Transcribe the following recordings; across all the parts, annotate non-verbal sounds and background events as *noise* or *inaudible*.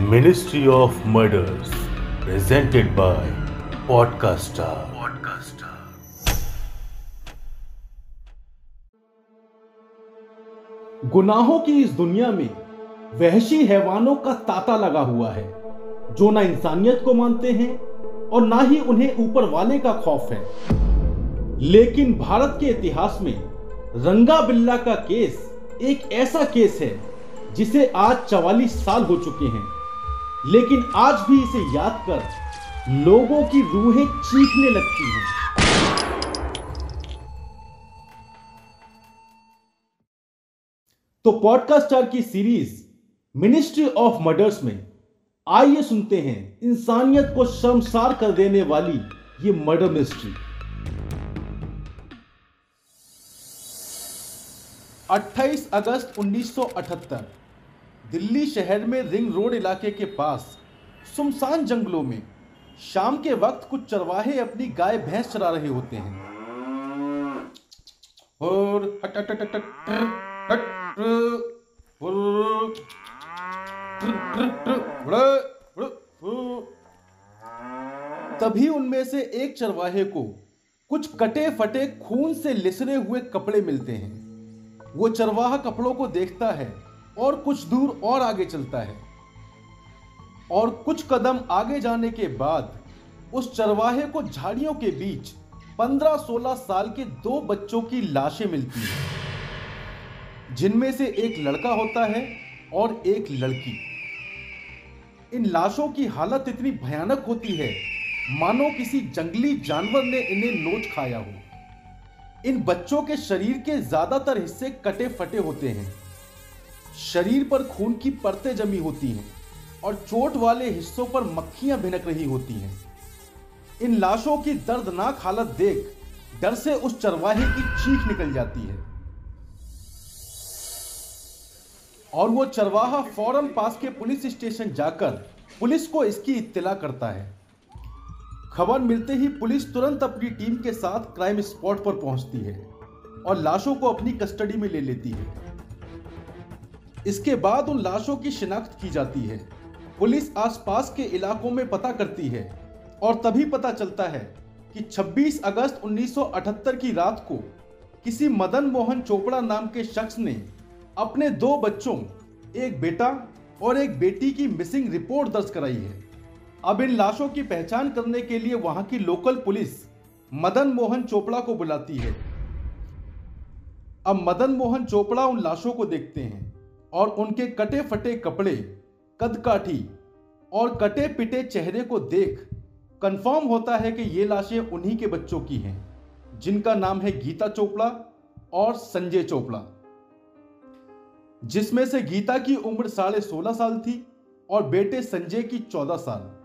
Ministry of Murders, presented by Podcaster. Podcaster. गुनाहों की इस दुनिया में वहशी हैवानों का तांता लगा हुआ है जो ना इंसानियत को मानते हैं और ना ही उन्हें ऊपर वाले का खौफ है लेकिन भारत के इतिहास में रंगा बिल्ला का केस एक ऐसा केस है जिसे आज 44 साल हो चुके हैं लेकिन आज भी इसे याद कर लोगों की रूहें चीखने लगती हैं। तो पॉडकास्टर की सीरीज़ मिनिस्ट्री ऑफ़ मर्डर्स में आइए सुनते हैं इंसानियत को शर्मसार कर देने वाली ये मर्डर मिस्ट्री 28 अगस्त 1978 दिल्ली शहर में रिंग रोड इलाके के पास सुमसान जंगलों में, शाम के वक्त कुछ चरवाहे अपनी गाय भैंस चरा रहे होते हैं। और हट हट हट हट तभी उनमें से एक चरवाहे को कुछ कटे फटे खून से लिसरे हुए कपड़े मिलते हैं। वो चरवाहा कपड़ों को देखता है और कुछ दूर और आगे चलता है। और कुछ कदम आगे जाने के बाद, उस चरवाहे को झाड़ियों के बीच 15-16 साल के दो बच्चों की लाशें मिलती हैं, जिनमें से एक लड़का होता है और एक लड़की। इन लाशों की हालत इतनी भयानक होती है, मानो किसी जंगली जानवर ने इन्हें नोच खाया हो। इन बच्चों के शरीर के ज़्यादातर हिस्से कटे फटे होते हैं। शरीर पर खून की परतें जमी होती हैं और चोट वाले हिस्सों पर मक्खियाँ भिनक रही होती हैं। इन लाशों की दर्दनाक हालत देख डर से उस चरवाहे की चीख निकल जाती है। और वो चरवाहा फ़ौरन पास के पुलिस स्टेशन जाकर पुलिस को इसकी इत्तला करता है। खबर मिलते ही पुलिस तुरंत अपनी टीम के साथ क्राइम स्पॉट पर पहुँचती है और लाशों को अपनी कस्टडी में ले लेती है। इसके बाद उन लाशों की शिनाख्त की जाती है। पुलिस आसपास के इलाकों में पता करती है और तभी पता चलता है कि 26 अगस्त 1978 की रात को किसी मदन मोहन चोपड़ा नाम के शख्स ने अपने दो बच्चों, एक बेटा और एक बेटी की मिसिंग रिपोर्ट दर्ज कराई है। अब इन लाशों की पहचान करने के लिए वहाँ की लोकल पुलिस मदन मोहन चोपड़ा को बुलाती है। अब मदन मोहन चोपड़ा उन लाशों को देखते हैं। और उनके कटे फटे कपड़े, कदकाठी और कटे पिटे चेहरे को देख कंफर्म होता है कि ये लाशें उन्हीं के बच्चों की हैं, जिनका नाम है गीता चोपड़ा और संजय चोपड़ा। जिसमें से गीता की उम्र साढ़े सोलह साल थी और बेटे संजय की चौदह साल।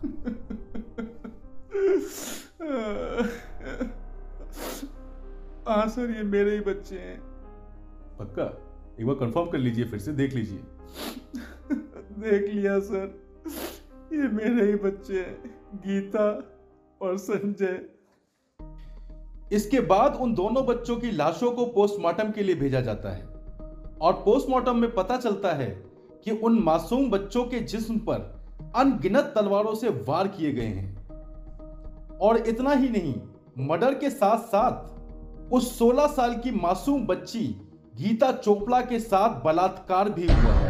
*laughs* हाँ सर, ये मेरे ही बच्चे हैं। पक्का? एक बार कंफर्म कर लीजिए, फिर से देख लीजिए। *laughs* देख लिया सर ये मेरे ही बच्चे हैं, गीता और संजय। इसके बाद उन दोनों बच्चों की लाशों को पोस्टमार्टम के लिए भेजा जाता है। और पोस्टमार्टम में पता चलता है कि उन मासूम बच्चों के जिस्म पर अनगिनत तलवारों से वार किए गए हैं। और इतना ही नहीं, मर्डर के साथ साथ उस 16 साल की मासूम बच्ची गीता चोपड़ा के साथ बलात्कार भी हुआ। है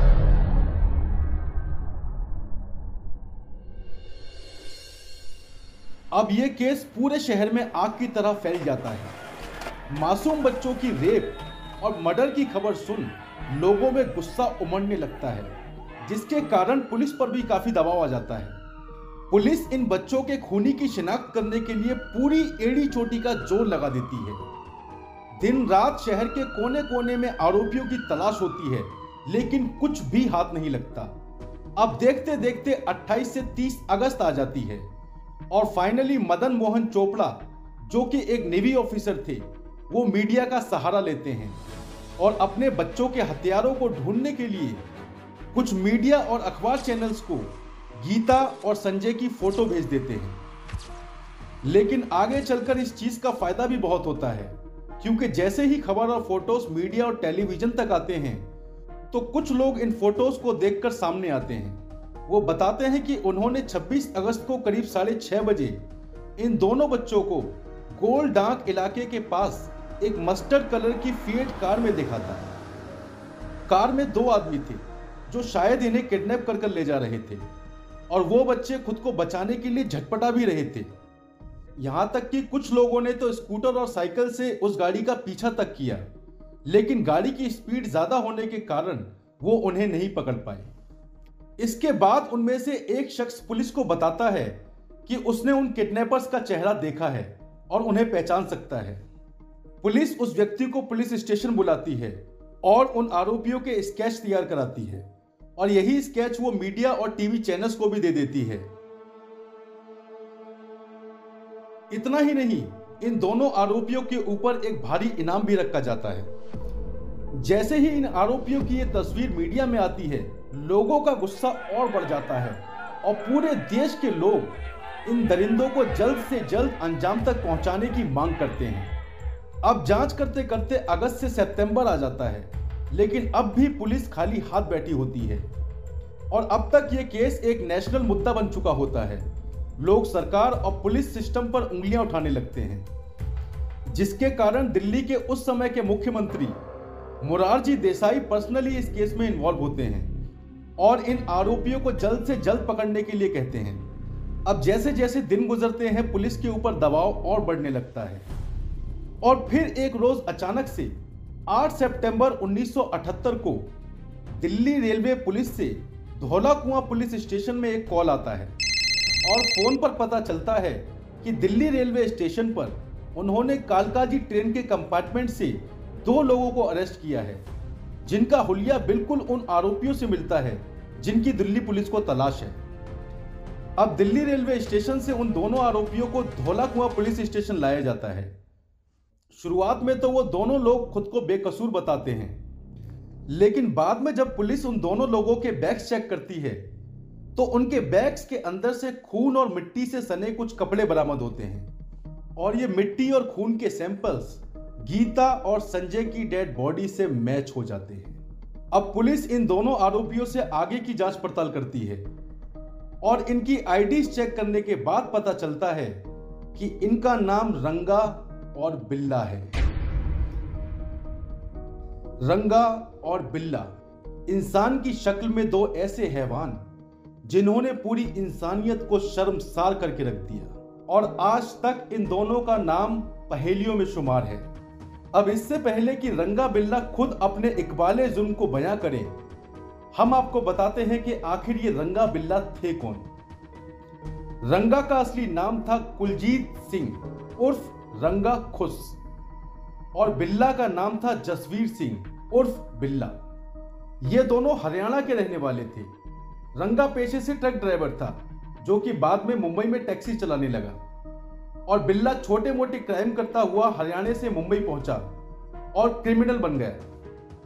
अब यह केस पूरे शहर में आग की तरह फैल जाता है। मासूम बच्चों की रेप और मर्डर की खबर सुन लोगों में गुस्सा उमड़ने लगता है, जिसके कारण पुलिस पर भी काफ़ी दबाव आ जाता है। पुलिस इन बच्चों के खूनी की शिनाख्त करने के लिए पूरी एड़ी चोटी का ज़ोर लगा देती है। दिन रात शहर के कोने कोने में आरोपियों की तलाश होती है, लेकिन कुछ भी हाथ नहीं लगता। अब देखते देखते 28 से 30 अगस्त आ जाती है, और फाइनली मदन मोहन चोपड़ा, जो कि एक नेवी ऑफिसर थे, वो मीडिया का सहारा लेते हैं, और अपने बच्चों के हथियारों को ढूँढने के लिए कुछ मीडिया और अखबार चैनल्स को गीता और संजय की फ़ोटो भेज देते हैं। लेकिन आगे चलकर इस चीज़ का फ़ायदा भी बहुत होता है। क्योंकि जैसे ही खबर और फ़ोटोज़ मीडिया और टेलीविज़न तक आते हैं तो कुछ लोग इन फ़ोटोज़ को देखकर सामने आते हैं। वो बताते हैं कि उन्होंने 26 अगस्त को करीब साढ़े छह बजे इन दोनों बच्चों को गोल डाक इलाके के पास एक मस्टर्ड कलर की फिएट कार में देखा था। कार में दो आदमी थे, जो शायद इन्हें किडनैप कर कर ले जा रहे थे, और वो बच्चे खुद को बचाने के लिए झटपटा भी रहे थे। यहाँ तक कि कुछ लोगों ने तो स्कूटर और साइकिल से उस गाड़ी का पीछा तक किया, लेकिन गाड़ी की स्पीड ज़्यादा होने के कारण वो उन्हें नहीं पकड़ पाए। इसके बाद उनमें से एक शख्स पुलिस को बताता है कि उसने उन किडनैपर्स का चेहरा देखा है और उन्हें पहचान सकता है। पुलिस उस व्यक्ति को पुलिस स्टेशन बुलाती है और उन आरोपियों के स्केच तैयार कराती है और यही स्केच वो मीडिया और टीवी चैनल्स को भी दे देती है। इतना ही नहीं, इन दोनों आरोपियों के ऊपर एक भारी इनाम भी रखा जाता है। जैसे ही इन आरोपियों की यह तस्वीर मीडिया में आती है, लोगों का गुस्सा और बढ़ जाता है और पूरे देश के लोग इन दरिंदों को जल्द से जल्द अंजाम तक पहुँचाने की मांग करते हैं। अब जाँच करते करते अगस्त से सितंबर आ जाता है, लेकिन अब भी पुलिस खाली हाथ बैठी होती है। और अब तक ये केस एक नेशनल मुद्दा बन चुका होता है। लोग सरकार और पुलिस सिस्टम पर उंगलियाँ उठाने लगते हैं। जिसके कारण दिल्ली के उस समय के मुख्यमंत्री मुरारजी देसाई पर्सनली इस केस में इन्वॉल्व होते हैं और इन आरोपियों को जल्द से जल्द पकड़ने के लिए कहते हैं। अब जैसे जैसे दिन गुजरते हैं, पुलिस के ऊपर दबाव और बढ़ने लगता है। और फिर एक रोज अचानक से 8 सितंबर 1978 को दिल्ली रेलवे पुलिस से धौला कुआँ पुलिस स्टेशन में एक कॉल आता है। और फ़ोन पर पता चलता है कि दिल्ली रेलवे स्टेशन पर उन्होंने कालकाजी ट्रेन के कंपार्टमेंट से दो लोगों को अरेस्ट किया है, जिनका हुलिया बिल्कुल उन आरोपियों से मिलता है, जिनकी दिल्ली पुलिस को तलाश है। अब दिल्ली रेलवे स्टेशन से उन दोनों आरोपियों को धौला कुआँ पुलिस स्टेशन लाया जाता है। शुरुआत में तो वो दोनों लोग खुद को बेकसूर बताते हैं, लेकिन बाद में जब पुलिस उन दोनों लोगों के बैग्स चेक करती है तो उनके बैग्स के अंदर से खून और मिट्टी से सने कुछ कपड़े बरामद होते हैं। और ये मिट्टी और खून के सैंपल्स गीता और संजय की डेड बॉडी से मैच हो जाते हैं। अब पुलिस इन दोनों आरोपियों से आगे की जाँच पड़ताल करती है। और इनकी आईडी चेक करने के बाद पता चलता है कि इनका नाम रंगा और बिल्ला है। रंगा और बिल्ला, इंसान की शक्ल में दो ऐसे हैवान जिन्होंने पूरी इंसानियत को शर्मसार करके रख दिया। और आज तक इन दोनों का नाम पहेलियों में शुमार है। अब इससे पहले कि रंगा बिल्ला खुद अपने इकबाल जुल्म को बयां करें, हम आपको बताते हैं कि आखिर ये रंगा बिल्ला थे कौन। रंगा का असली नाम था कुलजीत सिंह, उर्फ़ रंगा खुश और बिल्ला का नाम था जसवीर सिंह, उर्फ़ बिल्ला। ये दोनों हरियाणा के रहने वाले थे। रंगा पेशे से ट्रक ड्राइवर था, जो कि बाद में मुंबई में टैक्सी चलाने लगा। और बिल्ला छोटे मोटे क्राइम करता हुआ हरियाणा से मुंबई पहुँचा और क्रिमिनल बन गया।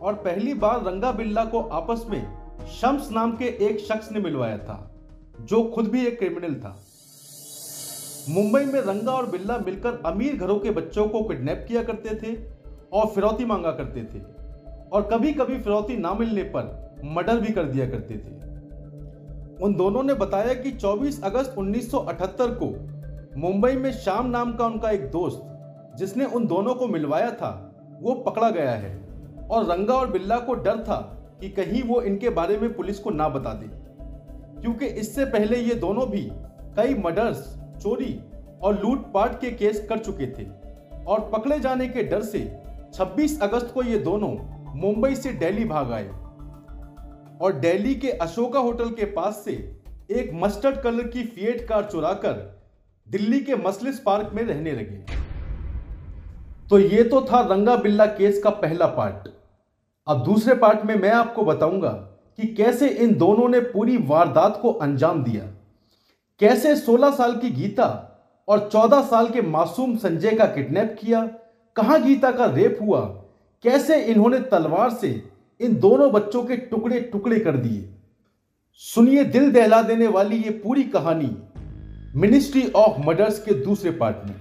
और पहली बार रंगा बिल्ला को आपस में शम्स नाम के एक शख्स ने मिलवाया था, जो खुद भी एक क्रिमिनल था। मुंबई में रंगा और बिल्ला मिलकर अमीर घरों के बच्चों को किडनैप किया करते थे और फिरौती मांगा करते थे। और कभी कभी फिरौती ना मिलने पर मर्डर भी कर दिया करते थे। उन दोनों ने बताया कि 24 अगस्त 1978 को मुंबई में श्याम नाम का उनका एक दोस्त, जिसने उन दोनों को मिलवाया था, वो पकड़ा गया है। और रंगा और बिल्ला को डर था कि कहीं वो इनके बारे में पुलिस को ना बता दे। क्योंकि इससे पहले ये दोनों भी कई मर्डर्स, चोरी और लूटपाट के केस कर चुके थे। और पकड़े जाने के डर से 26 अगस्त को ये दोनों मुंबई से दिल्ली भाग आए। और दिल्ली के अशोका होटल के पास से एक मस्टर्ड कलर की फिएट कार चुराकर दिल्ली के मसलिस पार्क में रहने लगे। तो ये तो था रंगा बिल्ला केस का पहला पार्ट। अब दूसरे पार्ट में मैं आपको बताऊँगा कि कैसे इन दोनों ने पूरी वारदात को अंजाम दिया। कैसे 16 साल की गीता और 14 साल के मासूम संजय का किडनैप किया, कहाँ गीता का रेप हुआ, कैसे इन्होंने तलवार से इन दोनों बच्चों के टुकड़े टुकड़े कर दिए। सुनिए दिल दहला देने वाली ये पूरी कहानी मिनिस्ट्री ऑफ़ मर्डर्स के दूसरे पार्ट में।